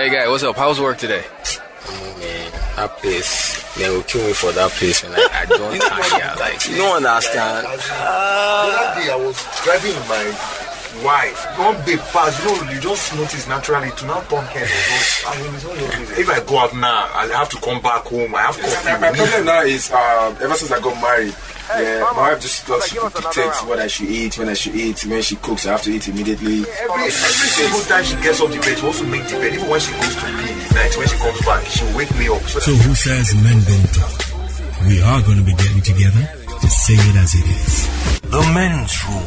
Hey guy, what's up? How's work today? Man, that place, they will kill me for that place, and I, I don't tire. Like, you don't understand. the other day I was driving with my wife. One big pass, you know, you just notice naturally to not turn head. I mean, it's only If I go out now, I have to come back home. I have coffee. My, my problem now is um, ever since I got married, yeah, my wife just does she dictates what I should eat, when I should eat, when she cooks, I have to eat immediately. Every, every single time she gets off the bed, she wants to make the bed. Even when she goes to pee at night, when she comes back, she'll wake me up. So, So who says men don't talk? We are going to be getting together to say it as it is. the men's room.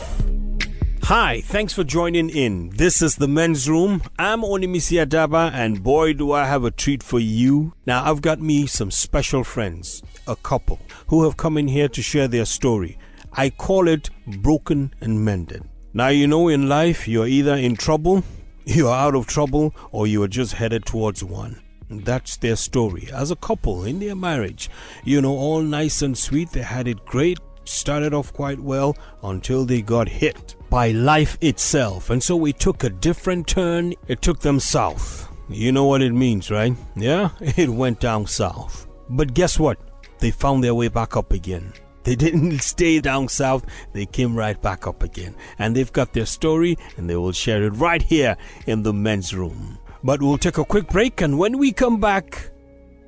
Hi, thanks for joining in. This is the men's room. I'm Onimisi Adaba, and boy, do I have a treat for you. Now, I've got me some special friends, a couple, who have come in here to share their story. I call it Broken and Mended. Now, you know, in life, you're either in trouble, you're out of trouble, or you are just headed towards one. That's their story. As a couple in their marriage, you know, all nice and sweet, they had it great, started off quite well until they got hit by life itself. And so it took a different turn. It took them south. You know what it means, right? Yeah? It went down south. But guess what? They found their way back up again. They didn't stay down south, they came right back up again. And they've got their story and they will share it right here in the men's room. But we'll take a quick break, and when we come back,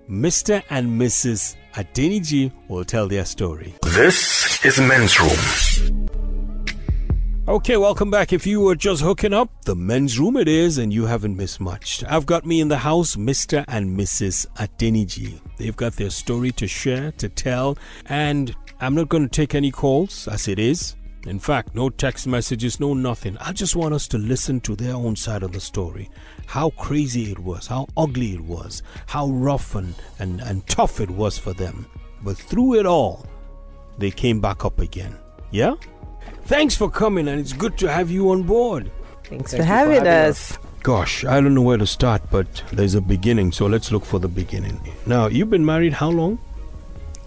Mr. and Mrs. Adeniji will tell their story. This is men's room. Okay, welcome back. If you were just hooking up, the men's room it is, and you haven't missed much. I've got me in the house, Mr. and Mrs. Adeniji. They've got their story to share, to tell, and I'm not going to take any calls as it is. In fact, no text messages, no nothing. I just want us to listen to their own side of the story. How crazy it was, how ugly it was, how rough and, and, and tough it was for them. But through it all, they came back up again. Yeah? Thanks for coming, and it's good to have you on board. Thanks for having us. Gosh, I don't know where to start, but there's a beginning, so let's look for the beginning. Now, you've been married how long?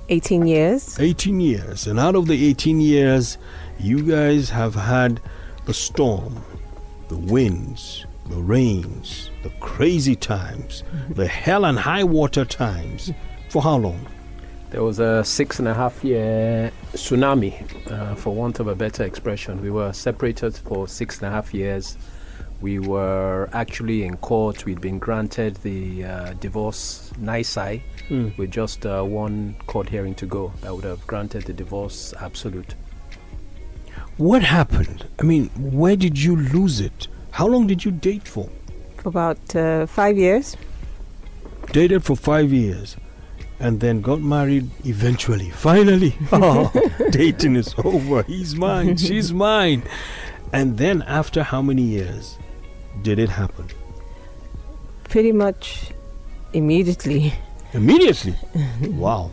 18 years. 18 years. And out of the 18 years, you guys have had the storm, the winds, the rains, the crazy times, mm-hmm. the hell and high water times. For how long? There was a six and a half year tsunami, uh, for want of a better expression. We were separated for six and a half years. We were actually in court. We'd been granted the uh, divorce nisi with just uh, one court hearing to go that would have granted the divorce absolute. What happened? I mean, where did you lose it? How long did you date for? For about uh, five years. Dated for five years and then got married eventually. Finally. Oh, dating is over. He's mine. She's mine. And then after how many years did it happen? Pretty much immediately. Immediately. wow.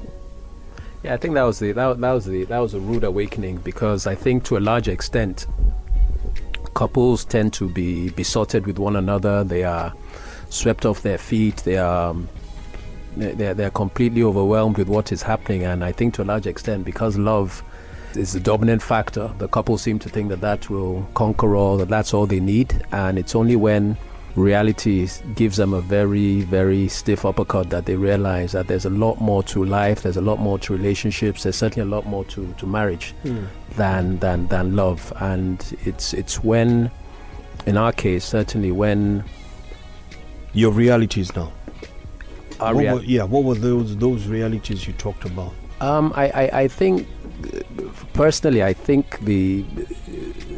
Yeah, I think that was the that, that was the that was a rude awakening because I think to a large extent, couples tend to be besotted with one another. They are swept off their feet. They are um, they're, they're completely overwhelmed with what is happening, and I think to a large extent because love is the dominant factor, the couple seem to think that that will conquer all, that that's all they need, and it's only when reality gives them a very, very stiff uppercut that they realize that there's a lot more to life, there's a lot more to relationships, there's certainly a lot more to, to marriage hmm. than, than, than love. And it's, it's when, in our case, certainly when Your realities now. What were, yeah, what were those those realities you talked about? Um, I, I, I think, personally, I think the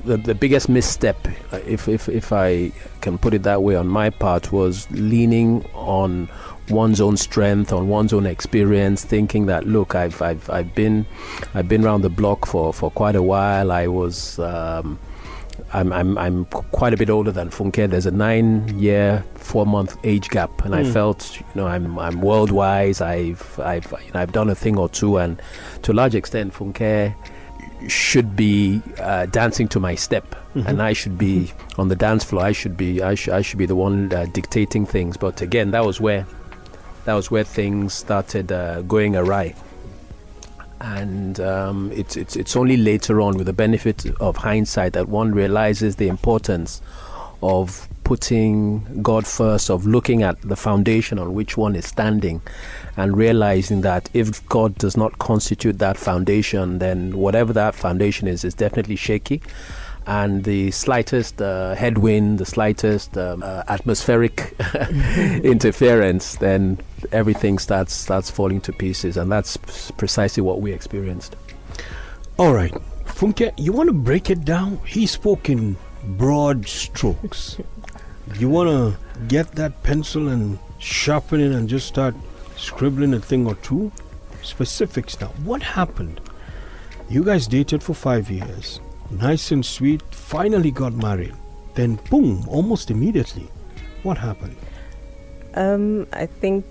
the, the biggest misstep, if, if, if I can put it that way, on my part was leaning on one's own strength, on one's own experience, thinking that look, I've, I've, I've been I've been around the block for, for quite a while. I was. Um, I'm, I'm, I'm quite a bit older than Funke. There's a nine year, four month age gap, and I felt, you know, I'm, I'm world wise. I've, I've, you know, I've done a thing or two, and to a large extent, Funke should be uh, dancing to my step, and I should be on the dance floor. I should be, I, sh- I should be the one uh, dictating things. But again, that was where, that was where things started uh, going awry and um, it's, it's, it's only later on with the benefit of hindsight that one realizes the importance of putting God first, of looking at the foundation on which one is standing, and realizing that if God does not constitute that foundation, then whatever that foundation is, is definitely shaky. And the slightest uh, headwind, the slightest um, uh, atmospheric interference, then everything starts starts falling to pieces, and that's precisely what we experienced. All right. Funke, you want to break it down? He spoke in broad strokes. You want to get that pencil and sharpen it and just start scribbling a thing or two? Specifics now. What happened? You guys dated for five years. Nice and sweet. Finally got married. Then, boom, almost immediately. What happened? Um, I think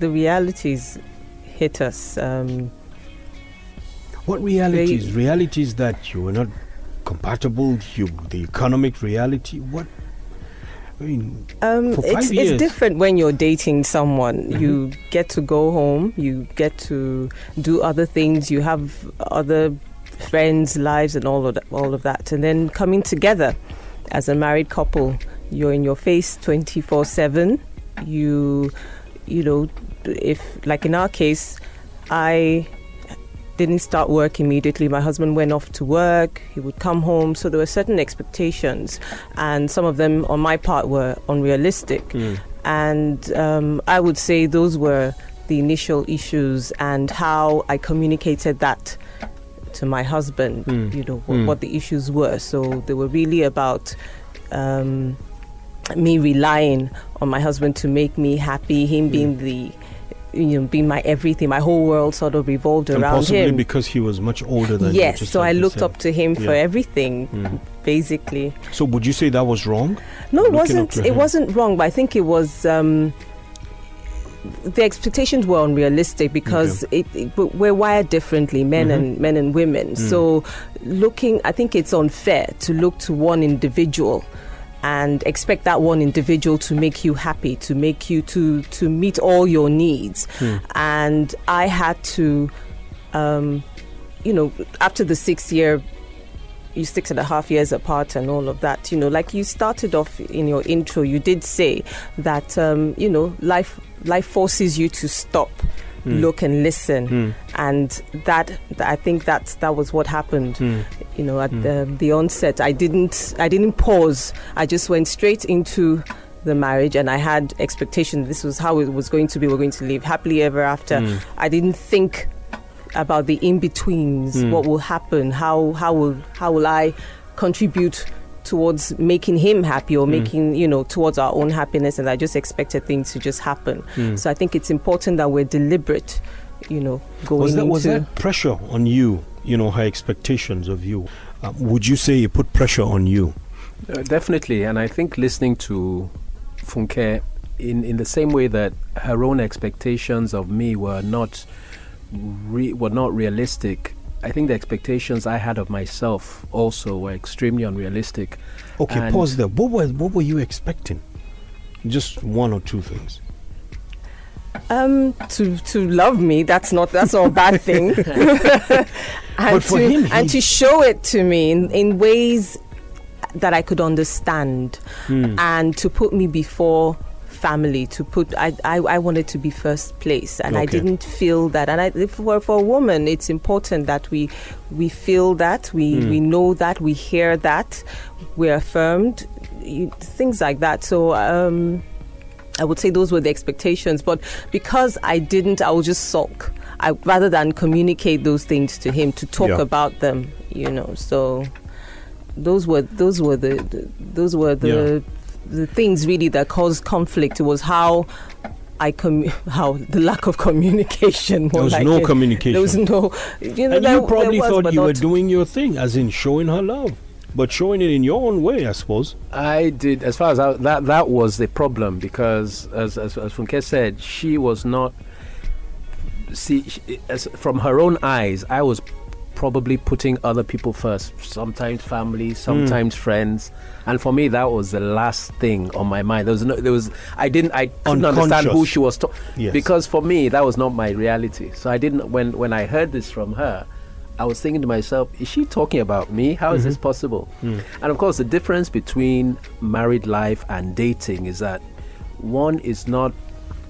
the realities hit us. Um, What realities? Realities that you were not compatible. You, the economic reality. What? I mean, Um, For it's, five it's years. Mm-hmm. different when you're dating someone. You get to go home, you get to do other things, you have other friends' lives and all of that, all of that, and then coming together as a married couple, you're in your face twenty four seven. You, you know, if like in our case, I didn't start work immediately. My husband went off to work. He would come home. So there were certain expectations, and some of them on my part were unrealistic. And um, I would say those were the initial issues and how I communicated that to my husband, you know, what, what the issues were. So they were really about. Um, me relying on my husband to make me happy, him being the, you know, being my everything, my whole world sort of revolved and around possibly him. because he was much older than you. Yes, just so like I looked said. up to him for everything, Mhm. basically. So would you say that was wrong? No, it wasn't. It him. wasn't wrong, but I think it was. Um, the expectations were unrealistic because it, it, but we're wired differently, men Mm-hmm. and men and women. Mm. So, looking, I think it's unfair to look to one individual and expect that one individual to make you happy, to make you to to meet all your needs. Hmm. And I had to, um, you know, after the sixth year you six and a half years apart and all of that you know like you started off in your intro you did say that um, you know life life forces you to stop Hmm. look and listen Hmm. and that, i think that that was what happened Hmm. you know at Hmm. the, the onset i didn't i didn't pause i just went straight into the marriage and i had expectation this was how it was going to be we're going to live happily ever after Hmm. i didn't think about the in-betweens Hmm. what will happen how how will how will i contribute towards making him happy Hmm. or making you know towards our own happiness and i just expected things to just happen Hmm. so i think it's important that we're deliberate you know going Was that into was that pressure on you? You know her expectations of you. Um, would you say it put pressure on you? Uh, definitely, and I think listening to Funke in in the same way that her own expectations of me were not re- were not realistic. I think the expectations I had of myself also were extremely unrealistic. Okay, And- pause there. What were what were you expecting? Just one or two things. um to to love me that's not that's not a bad thing and But for to him, and to show it to me in, in ways that I could understand Hmm. and to put me before family to put I, I I wanted to be first place and I didn't feel that and I if for for a woman it's important that we we feel that we Hmm. we know that we hear that we're affirmed you, things like that so um I would say those were the expectations, but because I didn't, I would just sulk. I rather than communicate those things to him to talk Yeah. about them, you know. So those were those were the, the those were the the things really that caused conflict. Was how I com- how the lack of communication. There was like no it. communication. There was no, you know. and there- you probably was, thought you were doing your thing, as in showing her love, but showing it in your own way, I suppose. I did, as far as I, that that was the problem because, as as, as Funke said, she was not. See, she, as, from her own eyes, I was probably putting other people first. Sometimes family, hmm. sometimes friends, and for me, that was the last thing on my mind. There was no, there was, I didn't, I couldn't understand who she was. talking, Yes. Because for me, that was not my reality. So I didn't. When when I heard this from her, I was thinking to myself, is she talking about me? How is this mm-hmm. possible? Hmm. And of course, the difference between married life and dating is that one is not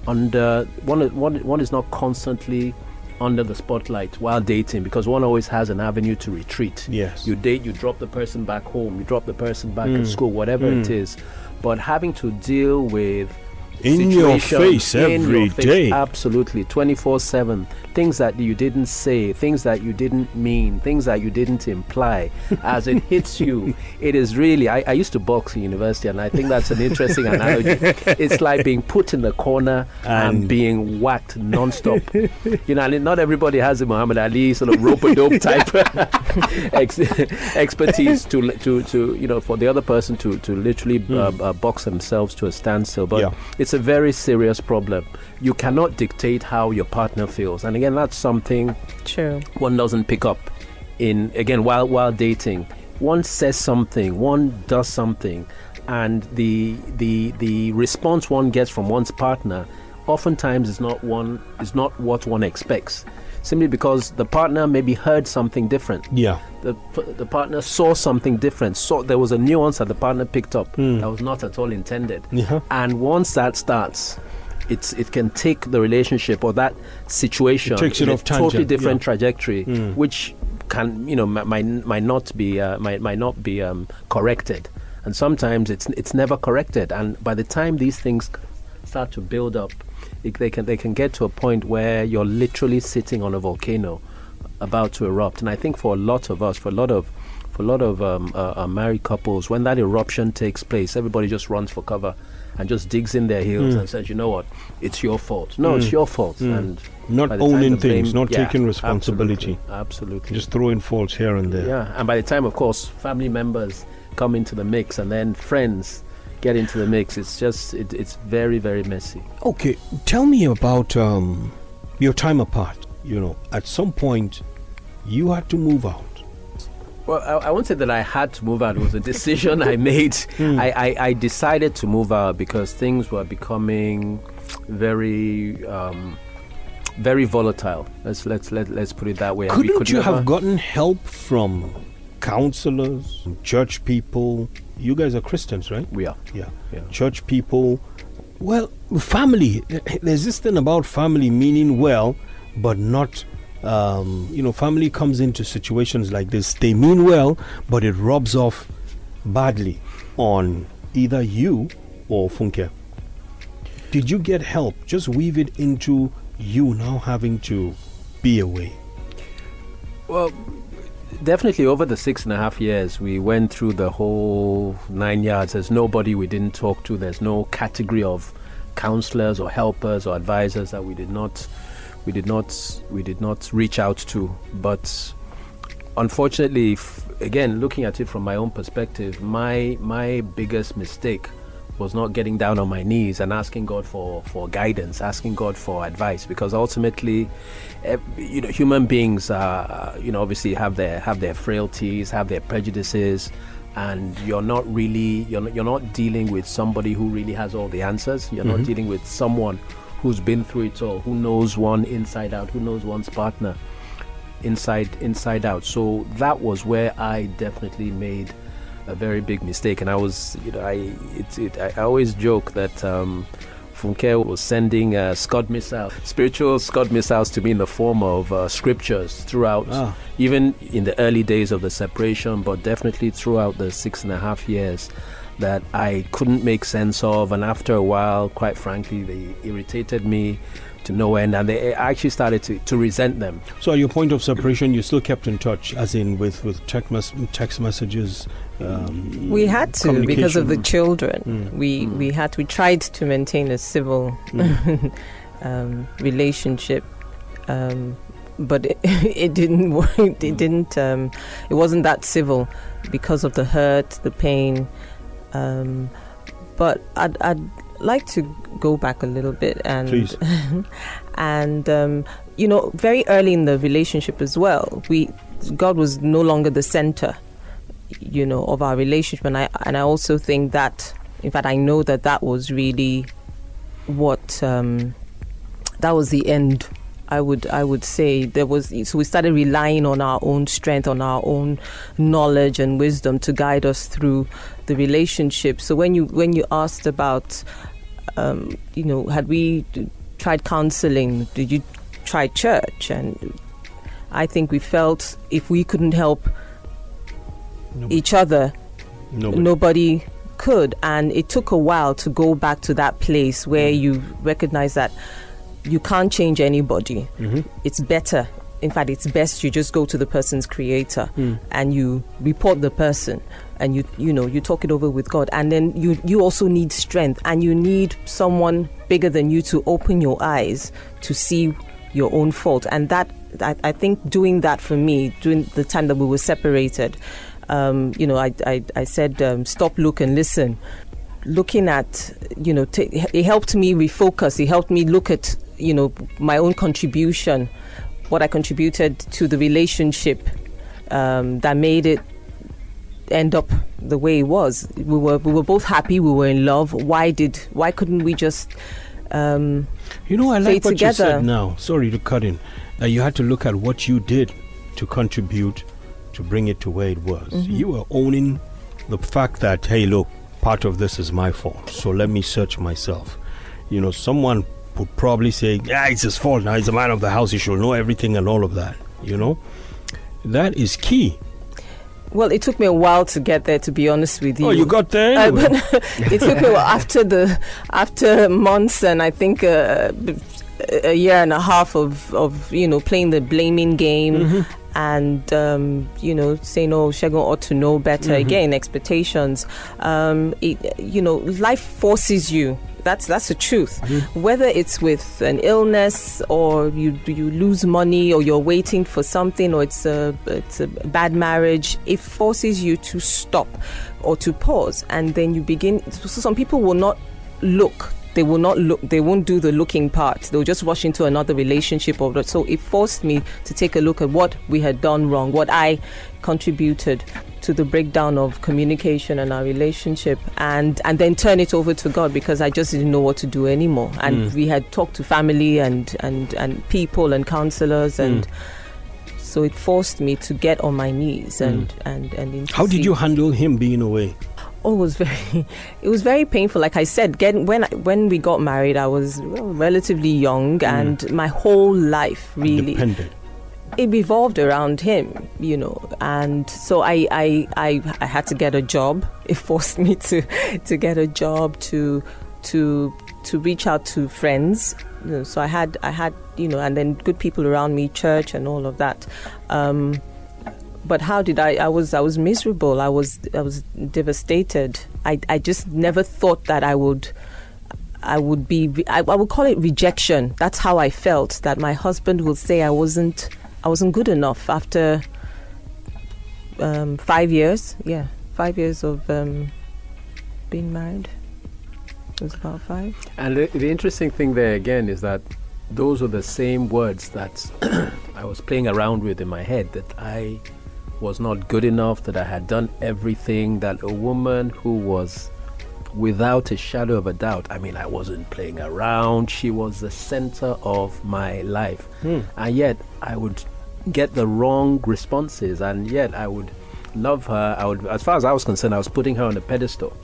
under one one one is not constantly under the spotlight while dating because one always has an avenue to retreat. Yes. You date, you drop the person back home, you drop the person back at mm. school, whatever it mm. is. But having to deal with In your face every your face, day. absolutely 24/7 things that you didn't say things that you didn't mean things that you didn't imply. As it hits you it is really I, I used to box in university and I think that's an interesting analogy. It's like being put in the corner and, And- being whacked non-stop. You know and not everybody has the Muhammad Ali sort of rope-a-dope type ex- expertise to to to you know for the other person to to literally uh, uh, box themselves to a standstill. But Yeah. it's a very serious problem. You cannot dictate how your partner feels. And again that's something True. one doesn't pick up in again while while dating. One says something one does something and the the the response one gets from one's partner oftentimes is not one is not what one expects simply because the partner maybe heard something different Yeah. the, the partner saw something different saw there was a nuance that the partner picked up Hmm. that was not at all intended Yeah. and once that starts it's it can take the relationship or that situation It takes it in a tangent, totally different yeah. trajectory which can you know might might not be uh, might might not be um, corrected and sometimes it's it's never corrected and by the time these things start to build up they can they can get to a point where you're literally sitting on a volcano about to erupt. And i think for a lot of us for a lot of for a lot of um, uh, uh, married couples when that eruption takes place everybody just runs for cover and just digs in their heels and says you know what? It's your fault. No it's your fault. And Not by the time owning the blame- things, not yeah, taking responsibility. absolutely, absolutely. Just throwing faults here and there. yeah, and by the time, of course, family members come into the mix, and then friends get into the mix, it's just it, it's very very messy. Okay, tell me about um, your time apart. You know, at some point, you had to move out. Well, I, I won't say that I had to move out. It was a decision I made. I, I, I decided to move out because things were becoming very um, very volatile. Let's let's let, let's put it that way. Couldn't could you never- have gotten help from counselors, church people? You guys are Christians, right? We are. Yeah. Yeah. Church people. Well, family. There's this thing about family meaning well, but not. Um, you know, family comes into situations like this. They mean well, but it rubs off badly on either you or Funke. Did you get help? Just weave it into you now having to be away. Well, definitely over the six and a half years, we went through the whole nine yards. There's nobody we didn't talk to. There's no category of counselors or helpers or advisors that we did not, we did not, we did not reach out to. But unfortunately, again, looking at it from my own perspective, my my biggest mistake was not getting down on my knees and asking God for, for guidance, asking God for advice, because ultimately, you know, human beings, uh, you know, obviously have their have their frailties, have their prejudices, and you're not really you're not, you're not dealing with somebody who really has all the answers. You're not dealing with someone who's been through it all, who knows one inside out, who knows one's partner inside inside out. So that was where I definitely made a very big mistake, and I was, you know, I it's it, I, always joke that. Um, Funke was sending uh, Scud missiles, spiritual Scud missiles to me in the form of uh, scriptures throughout, Ah. even in the early days of the separation, but definitely throughout the six and a half years that I couldn't make sense of. And after a while, quite frankly, they irritated me to no end, and they actually started to, to resent them. So, at your point of separation, you still kept in touch, as in with with text, mes- text messages. Um, We had to because of the children. Mm. We we had we tried to maintain a civil um, relationship, um, but it, it didn't work. It didn't. Um, it wasn't that civil because of the hurt, the pain. Um, but I'd, I'd like to go back a little bit and Please. and um, you know very early in the relationship as well we god was no longer the center you know of our relationship and i and i also think that in fact i know that that was really what um, that was the end I would I would say there was so we started relying on our own strength, on our own knowledge and wisdom to guide us through the relationship. So when you when you asked about, um, you know, had we tried counseling? Did you try church? And I think we felt if we couldn't help Nobody. each other, Nobody. nobody could. And it took a while to go back to that place where Mm. you recognize that you can't change anybody. Mhm. It's better. In fact, it's best you just go to the person's creator Mm. and you report the person and you you know you talk it over with God. And then you you also need strength and you need someone bigger than you to open your eyes to see your own fault. And that I, I think doing that for me during the time that we were separated um, you know I, I, I said um, stop look and listen. Looking at you know t- it helped me refocus. It helped me look at you know my own contribution what I contributed to the relationship um, that made it end up the way it was. We were we were both happy. We were in love. Why did why couldn't we just um, You know, I like what you said now. Sorry to cut in. That you had to look at what you did to contribute to bring it to where it was. Mm-hmm. You were owning the fact that, hey, look, part of this is my fault. So let me search myself. You know, someone would probably say, yeah, it's his fault. Now he's the man of the house. He should know everything and all of that. You know, that is key. well, it took me a while to get there. To be honest with you, Oh, you got there? Uh, but it took me a while after the after months and I think uh, a year and a half of of you know playing the blaming game Mm-hmm. and um, you know saying oh Shegun ought to know better Mm-hmm. again expectations um, it, you know life forces you that's that's the truth Mm-hmm. whether it's with an illness or you you lose money or you're waiting for something or it's a it's a bad marriage it forces you to stop or to pause and then you begin so some people will not look they will not look they won't do the looking part. They'll just rush into another relationship or so it forced me to take a look at what we had done wrong what i contributed to the breakdown of communication and our relationship and and then turn it over to god because i just didn't know what to do anymore. And hmm. we had talked to family and and and people and counselors hmm. and so it forced me to get on my knees and hmm. and and How did you handle him being away? Oh, it was very, it was very painful. Like I said, getting when I, when we got married, I was relatively young, and my whole life really Dependent. it revolved around him, you know. And so I, I, I, I had to get a job. It forced me to, to get a job to, to, to reach out to friends. You know, so I had, I had, you know, and then good people around me, church and all of that. Um, but how did I? I was I was miserable. I was I was devastated. I I just never thought that I would. I would be. I, I would call it rejection. That's how I felt. That my husband would say I wasn't. I wasn't good enough after um, five years. Yeah, five years of um, being married. It was about five. And the, the interesting thing there again is that those are the same words that I was playing around with in my head that I was not good enough, that I had done everything, that a woman who was without a shadow of a doubt, I mean, I wasn't playing around, she was the center of my life. And yet I would get the wrong responses, and yet I would love her. I would, as far as I was concerned, I was putting her on a pedestal.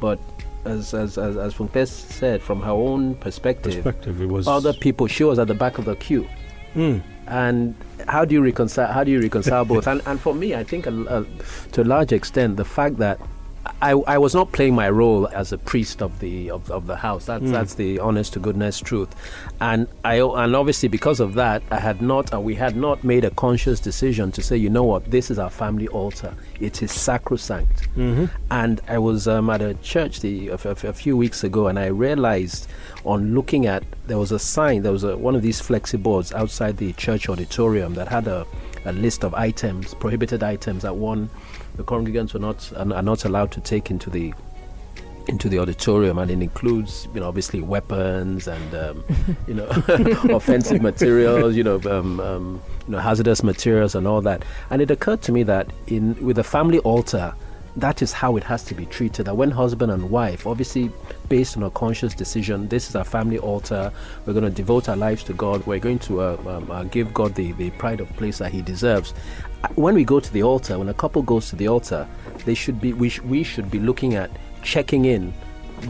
But as as as, as Funkes said, from her own perspective, Perspective. It was other people, she was at the back of the queue. Mm. And how do you reconcile? How do you reconcile both? And and for me, I think a, a, to a large extent, the fact that I, I was not playing my role as a priest of the of, of the house. That's that's the honest to goodness truth, and I and obviously because of that, I had not uh, we had not made a conscious decision to say, you know what, this is our family altar. It is sacrosanct. And I was um, at a church the, a, a- a few weeks ago, and I realized on looking at there was a sign. There was a, one of these flexi boards outside the church auditorium that had a, a list of items, prohibited items that one the congregants were not are, not allowed to take into the into the auditorium, and it includes, you know, obviously weapons and um, you know offensive materials, you know, um, um, you know, hazardous materials and all that. And it occurred to me that in with a family altar, that is how it has to be treated. That when husband and wife, obviously, based on a conscious decision. This is our family altar. We're going to devote our lives to God. We're going to uh, um, uh, give God the, the pride of place that He deserves. When we go to the altar, when a couple goes to the altar, they should be we, sh- we should be looking at checking in,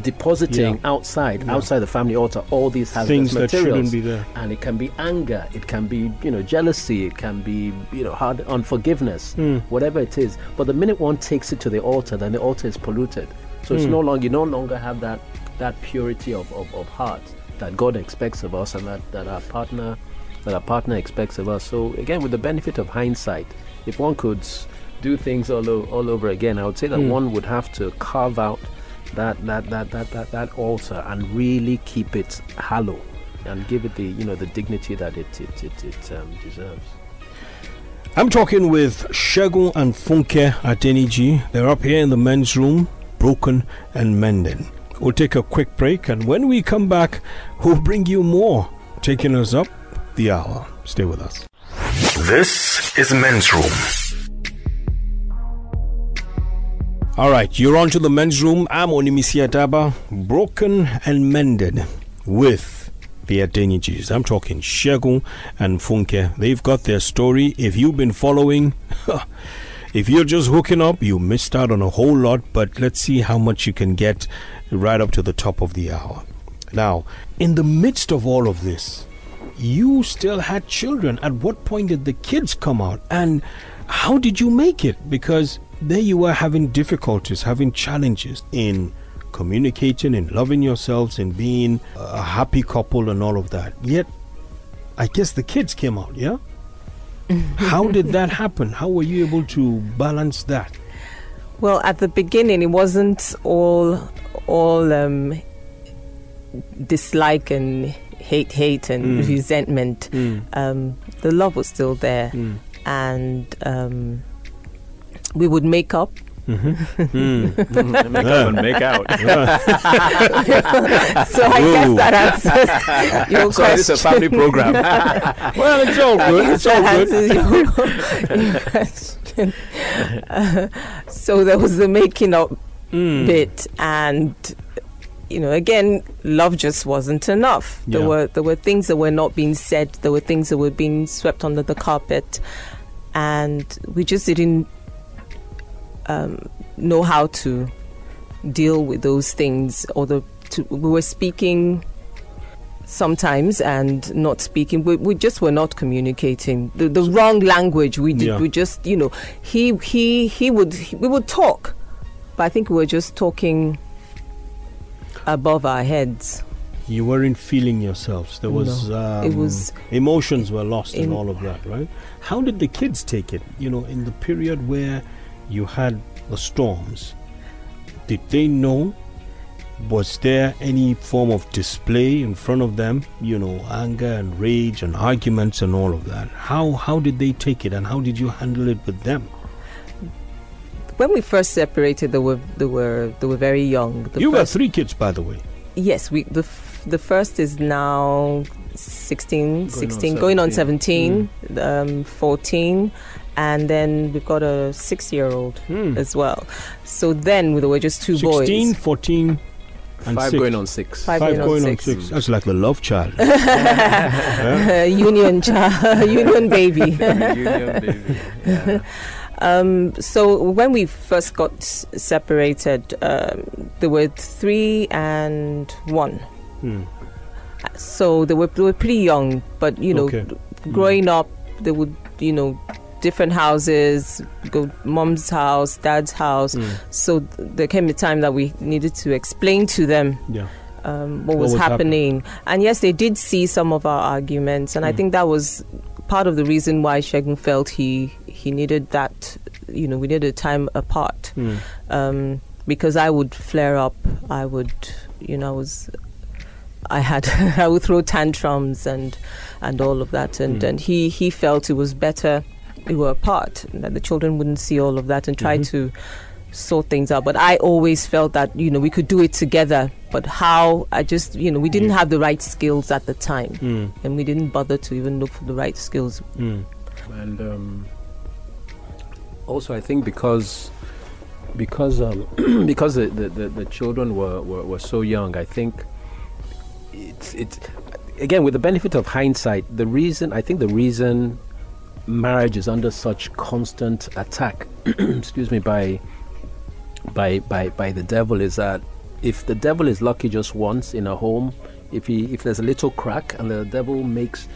depositing Yeah. outside outside the family altar all these hazardous Things that materials shouldn't be there. and it can be anger it can be you know jealousy it can be you know hard unforgiveness Hmm. whatever it is but the minute one takes it to the altar then the altar is polluted so Hmm. it's no longer you no longer have that that purity of, of, of heart that god expects of us and that, that our partner that our partner expects of us so again with the benefit of hindsight if one could do things all, o- all over again i would say that Hmm. one would have to carve out that that, that, that, that that altar and really keep it hollow and give it the you know the dignity that it it, it, it um, deserves. I'm talking with Shegun and Funke at Adeniji. They're up here in the men's room, broken and mending. We'll take a quick break, and when we come back, we'll bring you more, taking us up the hour. Stay with us. This is Men's Room. All right, you're on to the men's room. I'm Onimisi Adaba, broken and mended with the Adenijis. I'm talking Shegun and Funke. They've got their story. If you've been following, if you're just hooking up, you missed out on a whole lot, but let's see how much you can get right up to the top of the hour. Now, in the midst of all of this, you still had children. At what point did the kids come out? And how did you make it? Because there you were having difficulties, having challenges in communicating, in loving yourselves, in being a happy couple, and all of that. Yet, I guess the kids came out, yeah? how did that happen? How were you able to balance that? Well, at the beginning, it wasn't all all um, dislike and hate, hate and Mm. resentment. Um, the love was still there, Mm. and um, we would make up. Mm. make up and make out. So I guess Ooh. that answers your so it's a question. family program. well, it's all good. It's all good. answers your, your question. Uh, so there was the making up Mm. bit and you know again love just wasn't enough. There Yeah. were there were things that were not being said. There were things that were being swept under the carpet. And we just didn't um, know how to deal with those things or the to, we were speaking sometimes and not speaking. We, we just were not communicating. The, the wrong language we did Yeah. we just you know he he he would we would talk but i think we were just talking above our heads You weren't feeling yourselves. There was, um, It was- emotions were lost in in- all of that, right? How did the kids take it? You know, in the period where you had the storms, did they know? Was there any form of display in front of them? You know, anger and rage and arguments and all of that. How how did they take it, and how did you handle it with them? When we first separated they were they were they were very young the you got first, three kids, by the way. yes we the f- the first is now 16 on 16 going on 17. 17 um 14 and then we've got a 6 year old Hmm. as well so then there were just two 16, boys 14, and Five six. going on six. Five Five going on going on six. six. That's like the love child. union child union baby Union baby. Yeah. Um, so when we first got s- separated, um, there were three and one. Hmm. So they were they were pretty young, but you know, Okay. growing up, they would you know different houses, go mom's house, dad's house. Hmm. So th- there came a time that we needed to explain to them Yeah. Um, what, What was, was happening. And yes, they did see some of our arguments, and I Mm. think that was part of the reason why Shegun felt he he needed that. You know, we needed time apart Hmm. um, because I would flare up. I would, you know, I was. I had I would throw tantrums and and all of that and, Mm. and he, he felt it was better we were apart that the children wouldn't see all of that and try Mhm. to sort things out but I always felt that you know we could do it together but how I just you know we didn't Yeah. have the right skills at the time Hmm. and we didn't bother to even look for the right skills Hmm. And um, also, I think because because um, because the, the, the, the children were, were, were so young, I think it's it's again with the benefit of hindsight. The reason I think the reason marriage is under such constant attack, excuse me, by by by by the devil is that if the devil is lucky just once in a home, if he if there's a little crack and the devil makes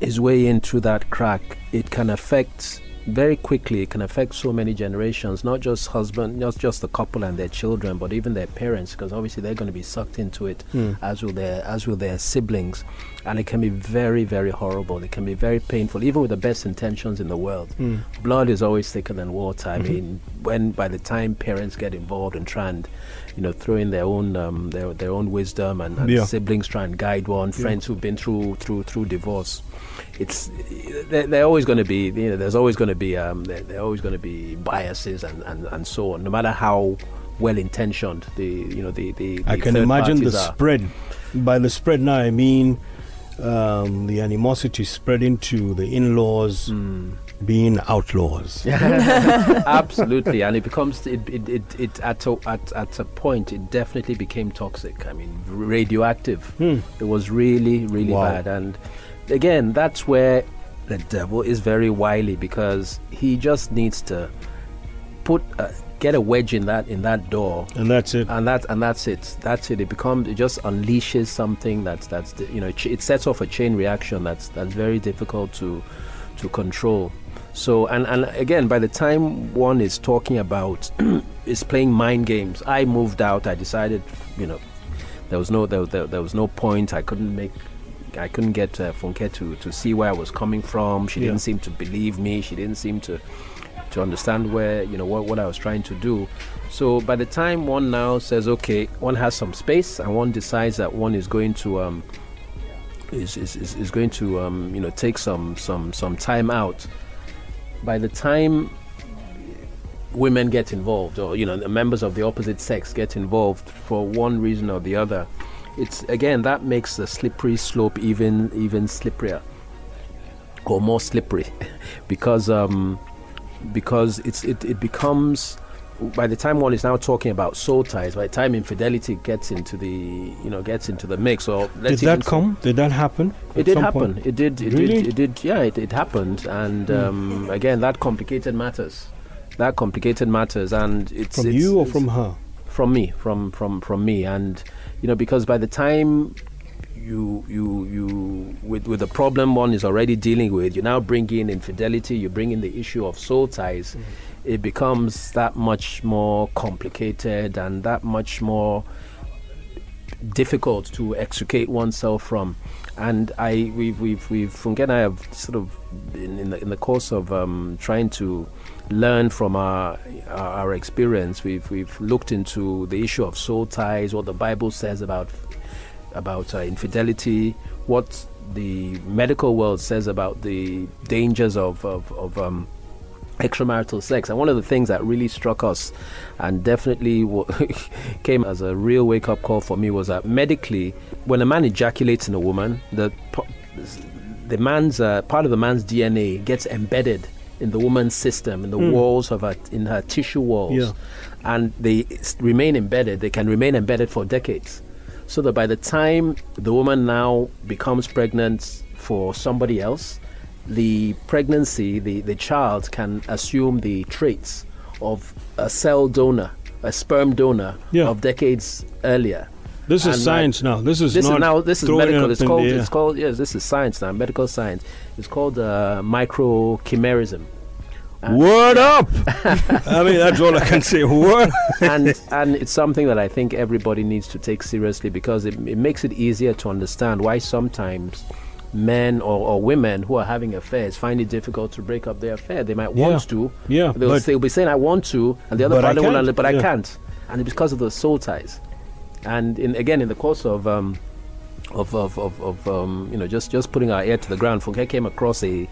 his way in through that crack, it can affect very quickly it can affect so many generations not just husband not just the couple and their children but even their parents because obviously they're going to be sucked into it Hmm. as will their as will their siblings and it can be very very horrible it can be very painful even with the best intentions in the world Hmm. blood is always thicker than water i Mm-hmm. mean when by the time parents get involved and try and you know throw in their own um, their, their own wisdom and, and Yeah. siblings try and guide one friends who've been through through through divorce it's they're, they're always going to be you know there's always going to be um there are always going to be biases and, and and so on no matter how well intentioned the you know the the, I can imagine the are. spread. By the spread now, I mean um, the animosity spreading to the in-laws Hmm. being outlaws. absolutely and it becomes it it, it, it at, a, at at a point it definitely became toxic i mean radioactive it was really really Wow. bad and again that's where the devil is very wily because he just needs to put a, get a wedge in that in that door. And that's it. and that and that's it. That's it. It becomes it just unleashes something that's that's you know ch- it sets off a chain reaction that's that's very difficult to to control. So and and again by the time one is talking about is playing mind games i moved out. I decided you know there was no there, there, there was no point. I couldn't make I couldn't get uh, Funke to, to see where I was coming from. She Yeah. didn't seem to believe me. She didn't seem to to understand where you know what, what I was trying to do. So by the time one now says, okay, one has some space, and one decides that one is going to um, is, is, is, going to um, you know take some some some time out. By the time women get involved, or you know the members of the opposite sex get involved for one reason or the other, it's again that makes the slippery slope even even slipperier or more slippery because um, because it's it, it becomes by the time one is now talking about soul ties by the time infidelity gets into the you know gets into the mix or Did that come? Did that happen? it did happen point? it did it Really? Hmm. did it did yeah it, it happened and um, again that complicated matters that complicated matters and it's From it's- you or from her? from me from from from me and you know because by the time you you you with with the problem one is already dealing with you now bring in infidelity you bring in the issue of soul ties mm. it becomes that much more complicated and that much more difficult to extricate oneself from. And I, we've, we've, we've, Funke and I have sort of, in, in, the, in the course of um, trying to learn from our, our experience, we've, we've looked into the issue of soul ties, what the Bible says about about uh, infidelity, what the medical world says about the dangers of of, of um, extramarital sex. And one of the things that really struck us and definitely came as a real wake up call for me was that medically, when a man ejaculates in a woman, the the man's uh, part of the man's DNA gets embedded in the woman's system, in the walls of her, in her tissue walls, Yeah. and they remain embedded. They can remain embedded for decades, so that by the time the woman now becomes pregnant for somebody else, the pregnancy, the, the child can assume the traits of a cell donor, a sperm donor Yeah. of decades earlier. This is And, uh, science now. This is This is now this is medical. It's called it's called yes. This is science now. Medical science. It's called uh, microchimerism. Word up! I mean, that's all I can say. Word. and and it's something that I think everybody needs to take seriously because it, it makes it easier to understand why sometimes men or, or women who are having affairs find it difficult to break up their affair. They might Yeah. want to, Yeah, They'll, but- they'll be saying, "I want to," and the other partner will, not, but I can't, and it's because of the soul ties. And in, again, in the course of um, of of, of, of um, you know just just putting our ear to the ground, Funke came across a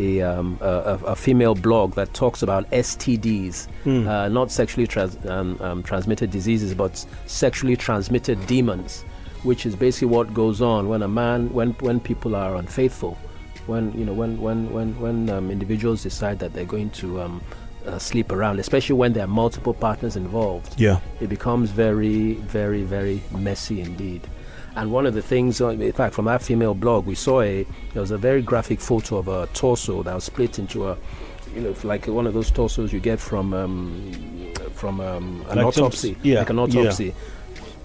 a, um, a, a female blog that talks about STDs, uh, not sexually trans, um, um, transmitted diseases, but sexually transmitted demons, which is basically what goes on when a man when when people are unfaithful, when you know when when when when um, individuals decide that they're going to um, uh, sleep around, especially when there are multiple partners involved. Yeah. It becomes very, very, very messy indeed. And one of the things, uh, in fact, from our female blog, we saw a there was a very graphic photo of a torso that was split into a, you know, like one of those torsos you get from um, from um, an Like autopsy, yeah, like an yeah.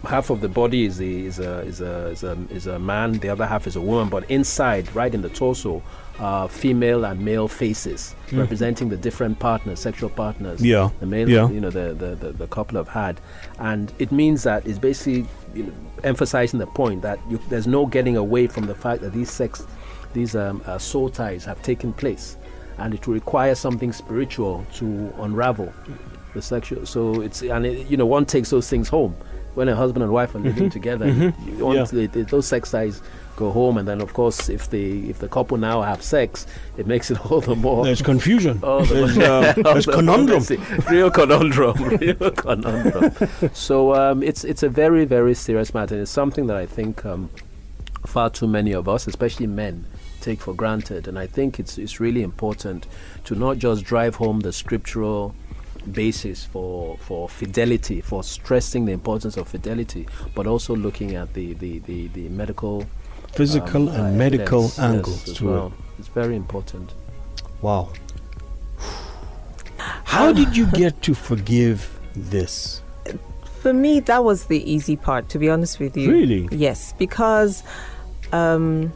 Half of the body is a, is a is a is a is a man. The other half is a woman. But inside, right in the torso, are female and male faces representing the different partners, sexual partners. Mm. Yeah, the male, yeah. you know, the, the, the, the couple have had. And it means that it's basically you know, emphasizing the point that you, there's no getting away from the fact that these sex, these um, uh, soul ties have taken place. And it will require something spiritual to unravel the sexual. So it's, and it, you know, one takes those things home. When a husband and wife are living together, you want Mm-hmm. Yeah. those sex ties go home, and then of course, if the if the couple now have sex, it makes it all the more There's confusion. Oh, the- there's, uh, there's the conundrum. real conundrum, real conundrum. so um, it's it's a very very serious matter. It's something that I think um, far too many of us, especially men, take for granted. And I think it's it's really important to not just drive home the scriptural basis for for fidelity, for stressing the importance of fidelity, but also looking at the the the, the medical Physical um, and uh, medical evidence, yes, angles as to well. it. It's very important. Wow. How did you get to forgive this? For me, that was the easy part, to be honest with you. Really? Yes, because um,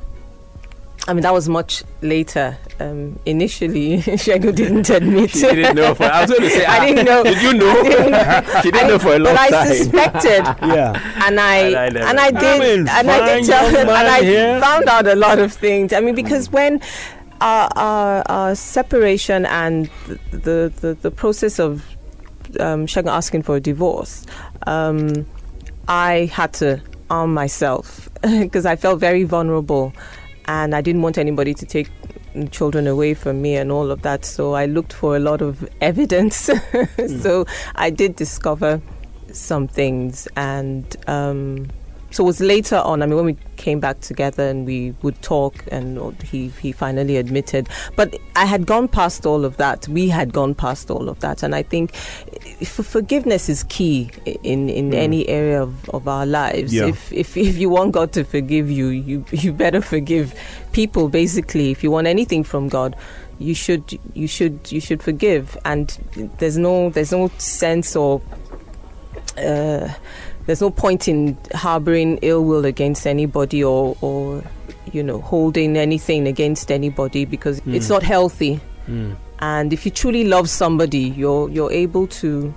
I mean that was much later. Um, initially, Shegun didn't admit. It. She didn't know. For, I was going to say, I ah, didn't know. Did you know? I didn't- she didn't know for a long time. but I suspected, Yeah. and I And I and I did and I did tell young her, and I here. found out a lot of things. I mean, because when our, our, our separation and the the, the process of um, Shegun asking for a divorce, um, I had to arm myself because I felt very vulnerable, and I didn't want anybody to take children away from me and all of that. So I looked for a lot of evidence. so I did discover some things, and um, so it was later on. I mean, when we came back together and we would talk, and he he finally admitted. But I had gone past all of that. We had gone past all of that, and I think forgiveness is key in in any area of, of our lives. Yeah. If if if you want God to forgive you, you you better forgive people. Basically, if you want anything from God. You should, you should, you should forgive, and there's no, there's no sense or uh, there's no point in harboring ill will against anybody or, or you know, holding anything against anybody because hmm. it's not healthy. Hmm. And if you truly love somebody, you're you're able to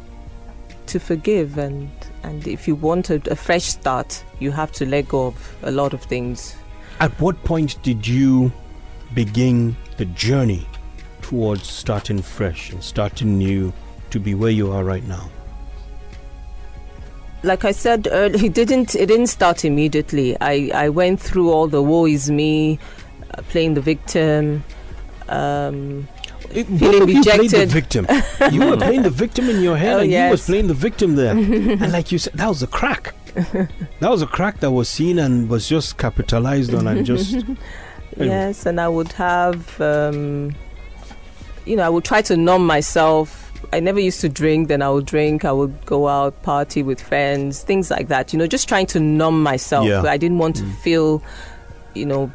to forgive and and if you want a, a fresh start, you have to let go of a lot of things. At what point did you begin the journey towards starting fresh and starting new to be where you are right now? Like I said earlier, it didn't it didn't start immediately. I, I went through all the woe is me, uh, playing the victim. Um, It, Feeling both of you played the victim. you were playing the victim in your head, Oh, and you was playing the victim there. and like you said, that was a crack. that was a crack that was seen and was just capitalized on, and just Anyway. Yes, and I would have, um, you know, I would try to numb myself. I never used to drink, then I would drink. I would go out, party with friends, things like that. You know, just trying to numb myself. Yeah. I didn't want to feel, you know,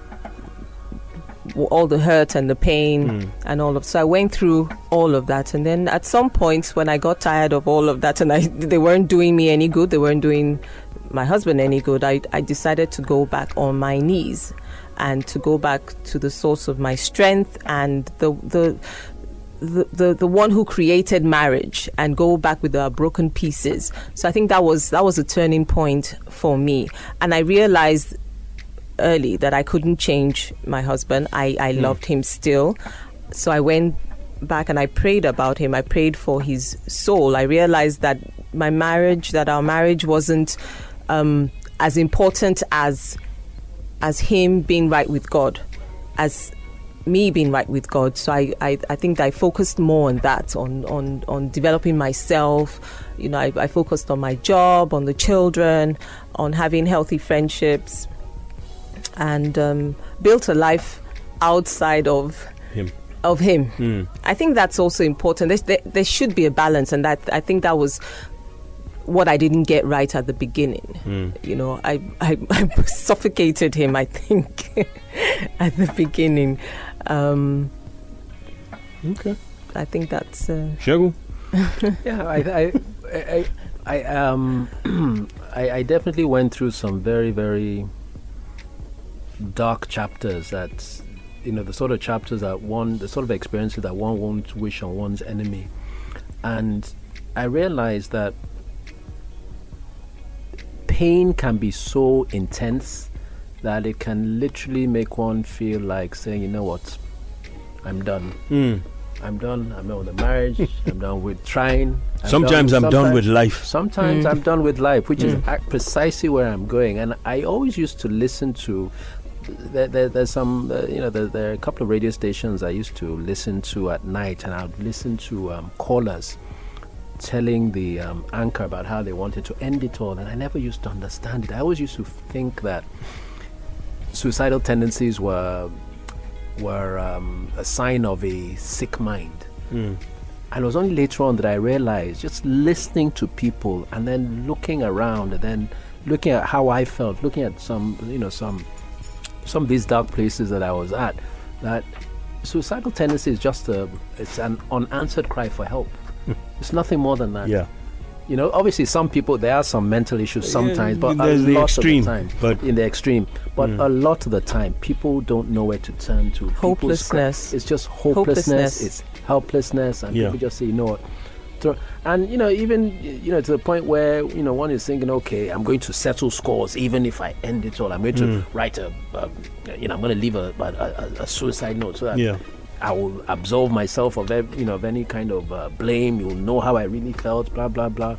all the hurt and the pain Mm. and all of. So I went through all of that, and then at some point when I got tired of all of that, and I they weren't doing me any good, they weren't doing my husband any good. I I decided to go back on my knees and to go back to the source of my strength and the the the, the, the one who created marriage and go back with our broken pieces. So I think that was that was a turning point for me. And I realized early that I couldn't change my husband. I, I loved him still. So I went back and I prayed about him. I prayed for his soul. I realized that my marriage, that our marriage wasn't um, as important as as him being right with God, as me being right with God. So I, I, I think I focused more on that, on, on, on developing myself. You know, I, I focused on my job, on the children, on having healthy friendships, and um, built a life outside of him. of him. Hmm. I think that's also important. There, there, there should be a balance, and that I think that was what I didn't get right at the beginning. Hmm. You know, I, I, I suffocated him. I think at the beginning. Um, Okay. I think that's. Uh, Shegun? Yeah, I, I, I, I, um, I, I definitely went through some very, very dark chapters. That, you know, the sort of chapters that one, the sort of experiences that one won't wish on one's enemy, and I realized that pain can be so intense that it can literally make one feel like saying, you know what, I'm done. Hmm. I'm done. I'm done with the marriage. I'm done with trying. I'm Sometimes I'm done with life. Sometimes I'm done with life, which is precisely where I'm going. And I always used to listen to. There, there, there's some, uh, you know, there, there are a couple of radio stations I used to listen to at night, and I'd listen to um, callers telling the um, anchor about how they wanted to end it all, and I never used to understand it. I always used to think that suicidal tendencies were were um, a sign of a sick mind. And it was only later on that I realized just listening to people and then looking around and then looking at how I felt, looking at some, you know, some some of these dark places that I was at, that suicidal tendency is just a it's an unanswered cry for help. it's nothing more than that. Yeah. You know, obviously, some people there are some mental issues sometimes, but a the lot extreme, of the time, but- in the extreme, but a lot of the time, people don't know where to turn to. People's Hopelessness. It's just hopelessness. Hopelessness. It's helplessness, and Yeah. people just say, you know what. And you know, even you know, to the point where you know one is thinking, okay, I'm going to settle scores, even if I end it all. I'm going to write a, um, you know, I'm going to leave a, a, a, a suicide note so that Yeah. I will absolve myself of you know of any kind of uh, blame. You'll know how I really felt. Blah blah blah.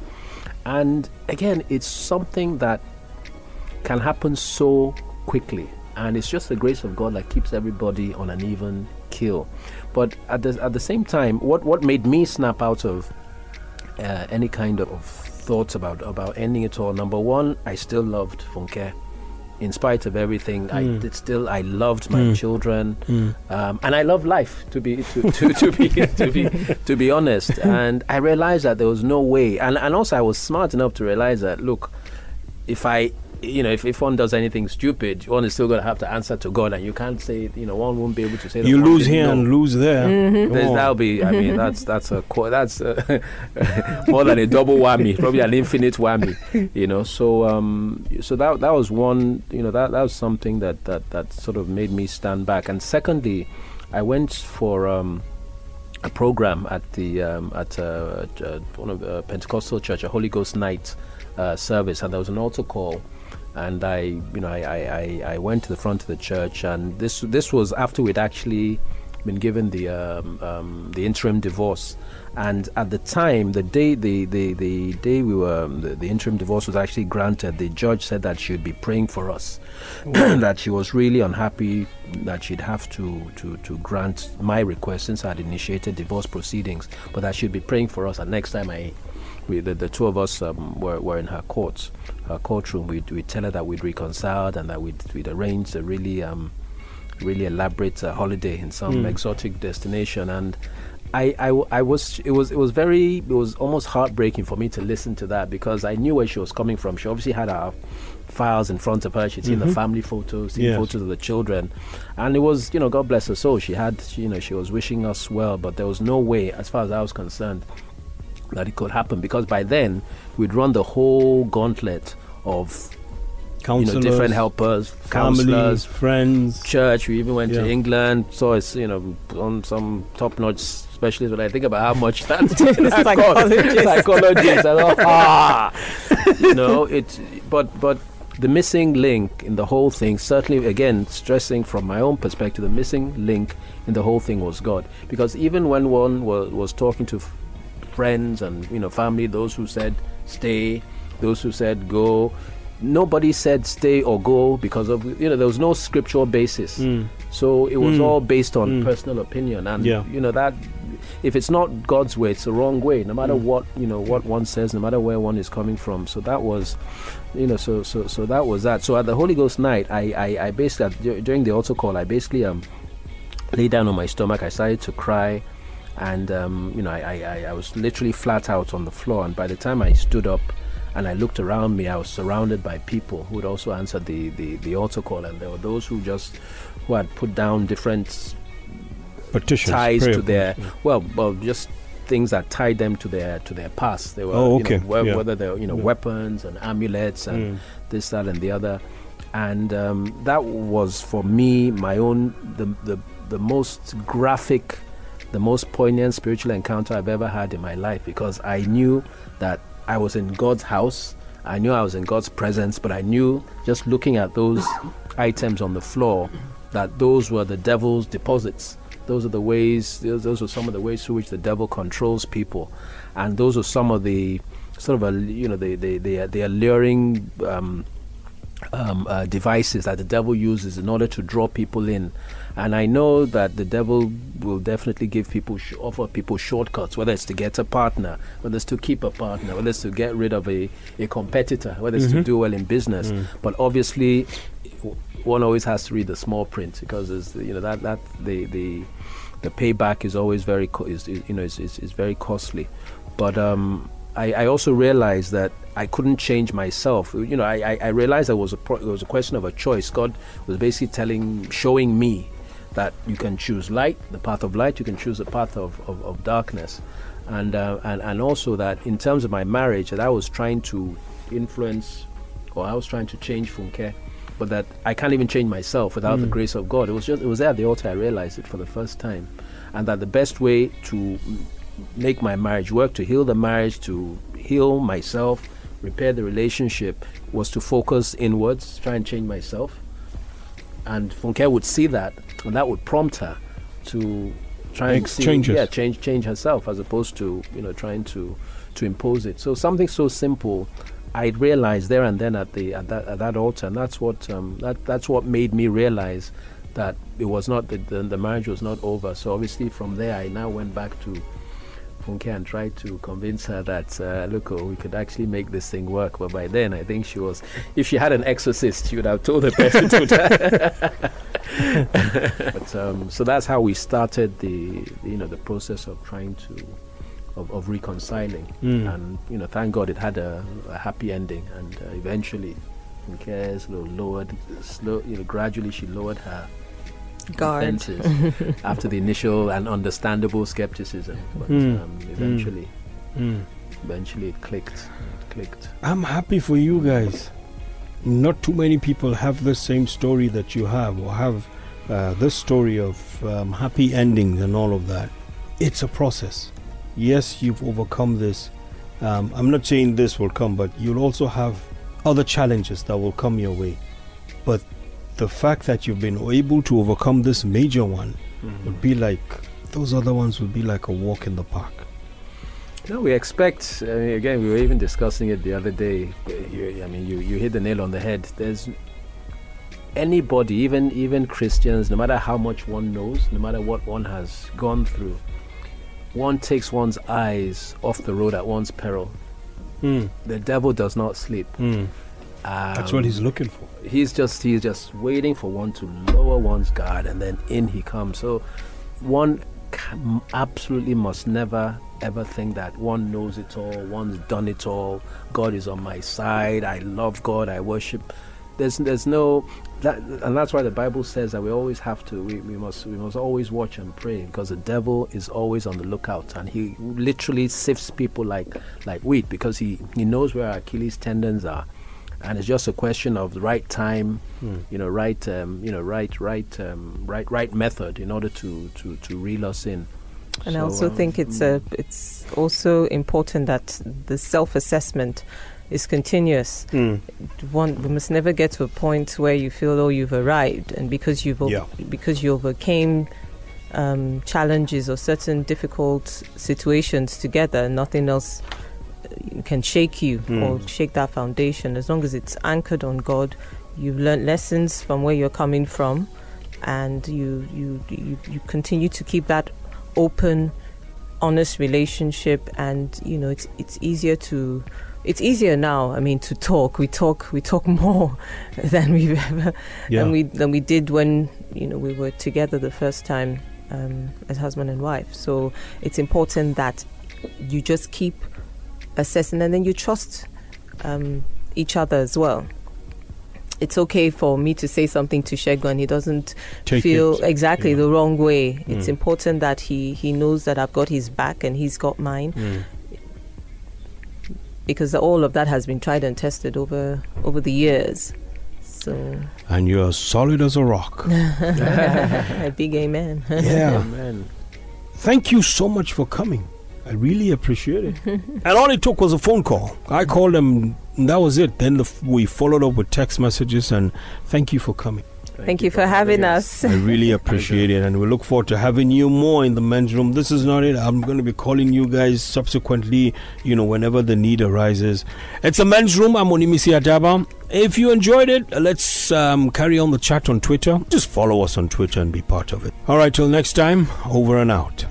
And again, it's something that can happen so quickly, and it's just the grace of God that keeps everybody on an even keel. But at the at the same time, what what made me snap out of uh, any kind of thoughts about about ending it all? Number one, I still loved Funke. In spite of everything, I hmm. did still I loved my hmm. children, hmm. um, and I love life. To be to, to, to be to be to be honest, and I realized that there was no way, and and also I was smart enough to realize that look, if I you know if, if one does anything stupid, one is still going to have to answer to God, and you can't say you know one won't be able to say that You lose didn't here know. and lose there. Come There's- on. That'll be. I mean, that's that's a qu- that's uh more than a double whammy, probably an infinite whammy. You know, so um, so that that was one. You know, that that was something that that that sort of made me stand back. And secondly, I went for um, a program at the um, at uh, uh, one of the Pentecostal church, a Holy Ghost night uh, service, and there was an altar call. And I, you know, I, I, I, went to the front of the church, and this this was after we'd actually been given the um, um, the interim divorce, and at the time, the day the, the, the day we were um, the, the interim divorce was actually granted, the judge said that she would be praying for us, that she was really unhappy that she'd have to, to, to grant my request since I had initiated divorce proceedings, but that she'd be praying for us. And next time I we, the, the two of us um, were, were in her court, her courtroom. We'd, we'd tell her that we'd reconciled and that we'd, we'd arranged a really, um, really elaborate uh, holiday in some exotic destination. And I, I was, it was, it was very, it was almost heartbreaking for me to listen to that because I knew where she was coming from. She obviously had our files in front of her. She'd seen the family photos, seen Yes. photos of the children, and it was, you know, God bless her soul. She had, she, you know, she was wishing us well, but there was no way, as far as I was concerned, that it could happen because by then we'd run the whole gauntlet of you know different helpers, family, counselors, friends. church. We even went Yeah. to England, so us, you know, on some top-notch specialist. When I think about how much that, that cost, Psychologist. psychologist, thought, ah, you know, it. But but the missing link in the whole thing, certainly, again, stressing from my own perspective, the missing link in the whole thing was God, because even when one was was talking to f- friends and you know family, those who said stay, those who said go. Nobody said stay or go because of you know there was no scriptural basis, hmm. so it was hmm. all based on hmm. personal opinion, and Yeah. you know that if it's not God's way, it's the wrong way. No matter what you know what one says, no matter where one is coming from. So that was, you know, so so so that was that. So at the Holy Ghost night, I I, I basically during the altar call, I basically um lay down on my stomach. I started to cry, and um, you know, I, I, I was literally flat out on the floor. And by the time I stood up and I looked around me, I was surrounded by people who had also answered the, the, the altar call, and there were those who just who had put down different Petitions. ties to their well, well, just things that tied them to their to their past. They were, Oh, you know, okay. Yeah. whether they're you know Yeah. weapons and amulets and Mm. this, that, and the other, and um, that was for me my own the the the most graphic, the most poignant spiritual encounter I've ever had in my life because I knew that I was in God's house. I knew I was in God's presence, but I knew just looking at those items on the floor that those were the devil's deposits. Those are the ways. Those, those are some of the ways through which the devil controls people, and those are some of the sort of a you know the the the, the alluring um, um, uh, devices that the devil uses in order to draw people in. And I know that the devil will definitely give people sh- offer people shortcuts, whether it's to get a partner, whether it's to keep a partner, whether it's to get rid of a, a competitor, whether it's to do well in business. But obviously, w- one always has to read the small print because there's, you know that that the the the payback is always very co- is, is you know is, is, is very costly. But um, I, I also realized that I couldn't change myself. You know, I, I, I realized it was a pro- it was a question of a choice. God was basically telling, showing me that you can choose light, the path of light. You can choose the path of, of, of darkness, and, uh, and and also that in terms of my marriage, that I was trying to influence, or I was trying to change Funke, but that I can't even change myself without the grace of God. It was just it was there at the altar I realized it for the first time, and that the best way to make my marriage work, to heal the marriage, to heal myself, repair the relationship, was to focus inwards, try and change myself. And Funke would see that, and that would prompt her to try and see, changes. yeah, change change herself as opposed to you know trying to to impose it. So something so simple, I realized there and then at the at that at that altar, and that's what um, that that's what made me realize that it was not the, the the marriage was not over. So obviously from there, I now went back to Funke and tried to convince her that uh, look, oh, we could actually make this thing work. But by then, I think she was, if she had an exorcist, she would have told the person to. but um, so that's how we started the you know the process of trying to of, of reconciling, Mm. and you know thank God it had a, a happy ending, and uh, eventually. Slow lowered, slow, you know, gradually she lowered her Guard. defenses after the initial and understandable skepticism. But Mm. um, eventually, Mm. eventually it clicked. It clicked. I'm happy for you guys. Not too many people have the same story that you have, or have uh, this story of um, happy endings and all of that. It's a process. Yes, you've overcome this. Um, I'm not saying this will come, but you'll also have other challenges that will come your way. But the fact that you've been able to overcome this major one would be like those other ones would be like a walk in the park. No, we expect. I mean, again, we were even discussing it the other day. you- I mean, you, you hit the nail on the head. There's anybody, even even Christians, no matter how much one knows, no matter what one has gone through, one takes one's eyes off the road at one's peril. Mm. The devil does not sleep. Mm. That's what Um, he's looking for. he's just he's just waiting for one to lower one's guard and then in he comes. So one absolutely must never ever think that one knows it all one's done it all. God is on my side. I love god. I worship. There's there's no that and that's why the bible says that we always have to we, we must we must always watch and pray because the devil is always on the lookout and he literally sifts people like like wheat because he he knows where our achilles tendons are and it's just a question of the right time, you know, right, um, you know, right, right, um, right, right method in order to to to reel us in. And I also um, think it's a, it's also important that the self-assessment is continuous. Mm. One, we must never get to a point where you feel, oh, you've arrived, and because you've o- Yeah. because you overcame um, challenges or certain difficult situations together, nothing else can shake you or Mm. shake that foundation. As long as it's anchored on God, you've learned lessons from where you're coming from, and you you you, you continue to keep that open honest relationship and you know it's it's easier to it's easier now. I mean, to talk, we talk, we talk more than we've ever Yeah. than we than we did when you know we were together the first time um, as husband and wife. So it's important that you just keep assessing, and then you trust um, each other as well. It's okay for me to say something to Shegun and he doesn't Take feel it. exactly Yeah. the wrong way. It's Mm. important that he, he knows that I've got his back and he's got mine Mm. because all of that has been tried and tested over over the years. So And you're solid as a rock. a big amen. yeah. Amen. Thank you so much for coming. I really appreciate it. and all it took was a phone call. I called them, and that was it. Then the, f- we followed up with text messages, and thank you for coming. Thank, you for having us. I really appreciate it, and we look forward to having you more in the men's room. This is not it. I'm going to be calling you guys subsequently, you know, whenever the need arises. It's a men's room. I'm Onimisi Adaba. If you enjoyed it, let's um, carry on the chat on Twitter. Just follow us on Twitter and be part of it. All right, till next time, over and out.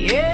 Yeah,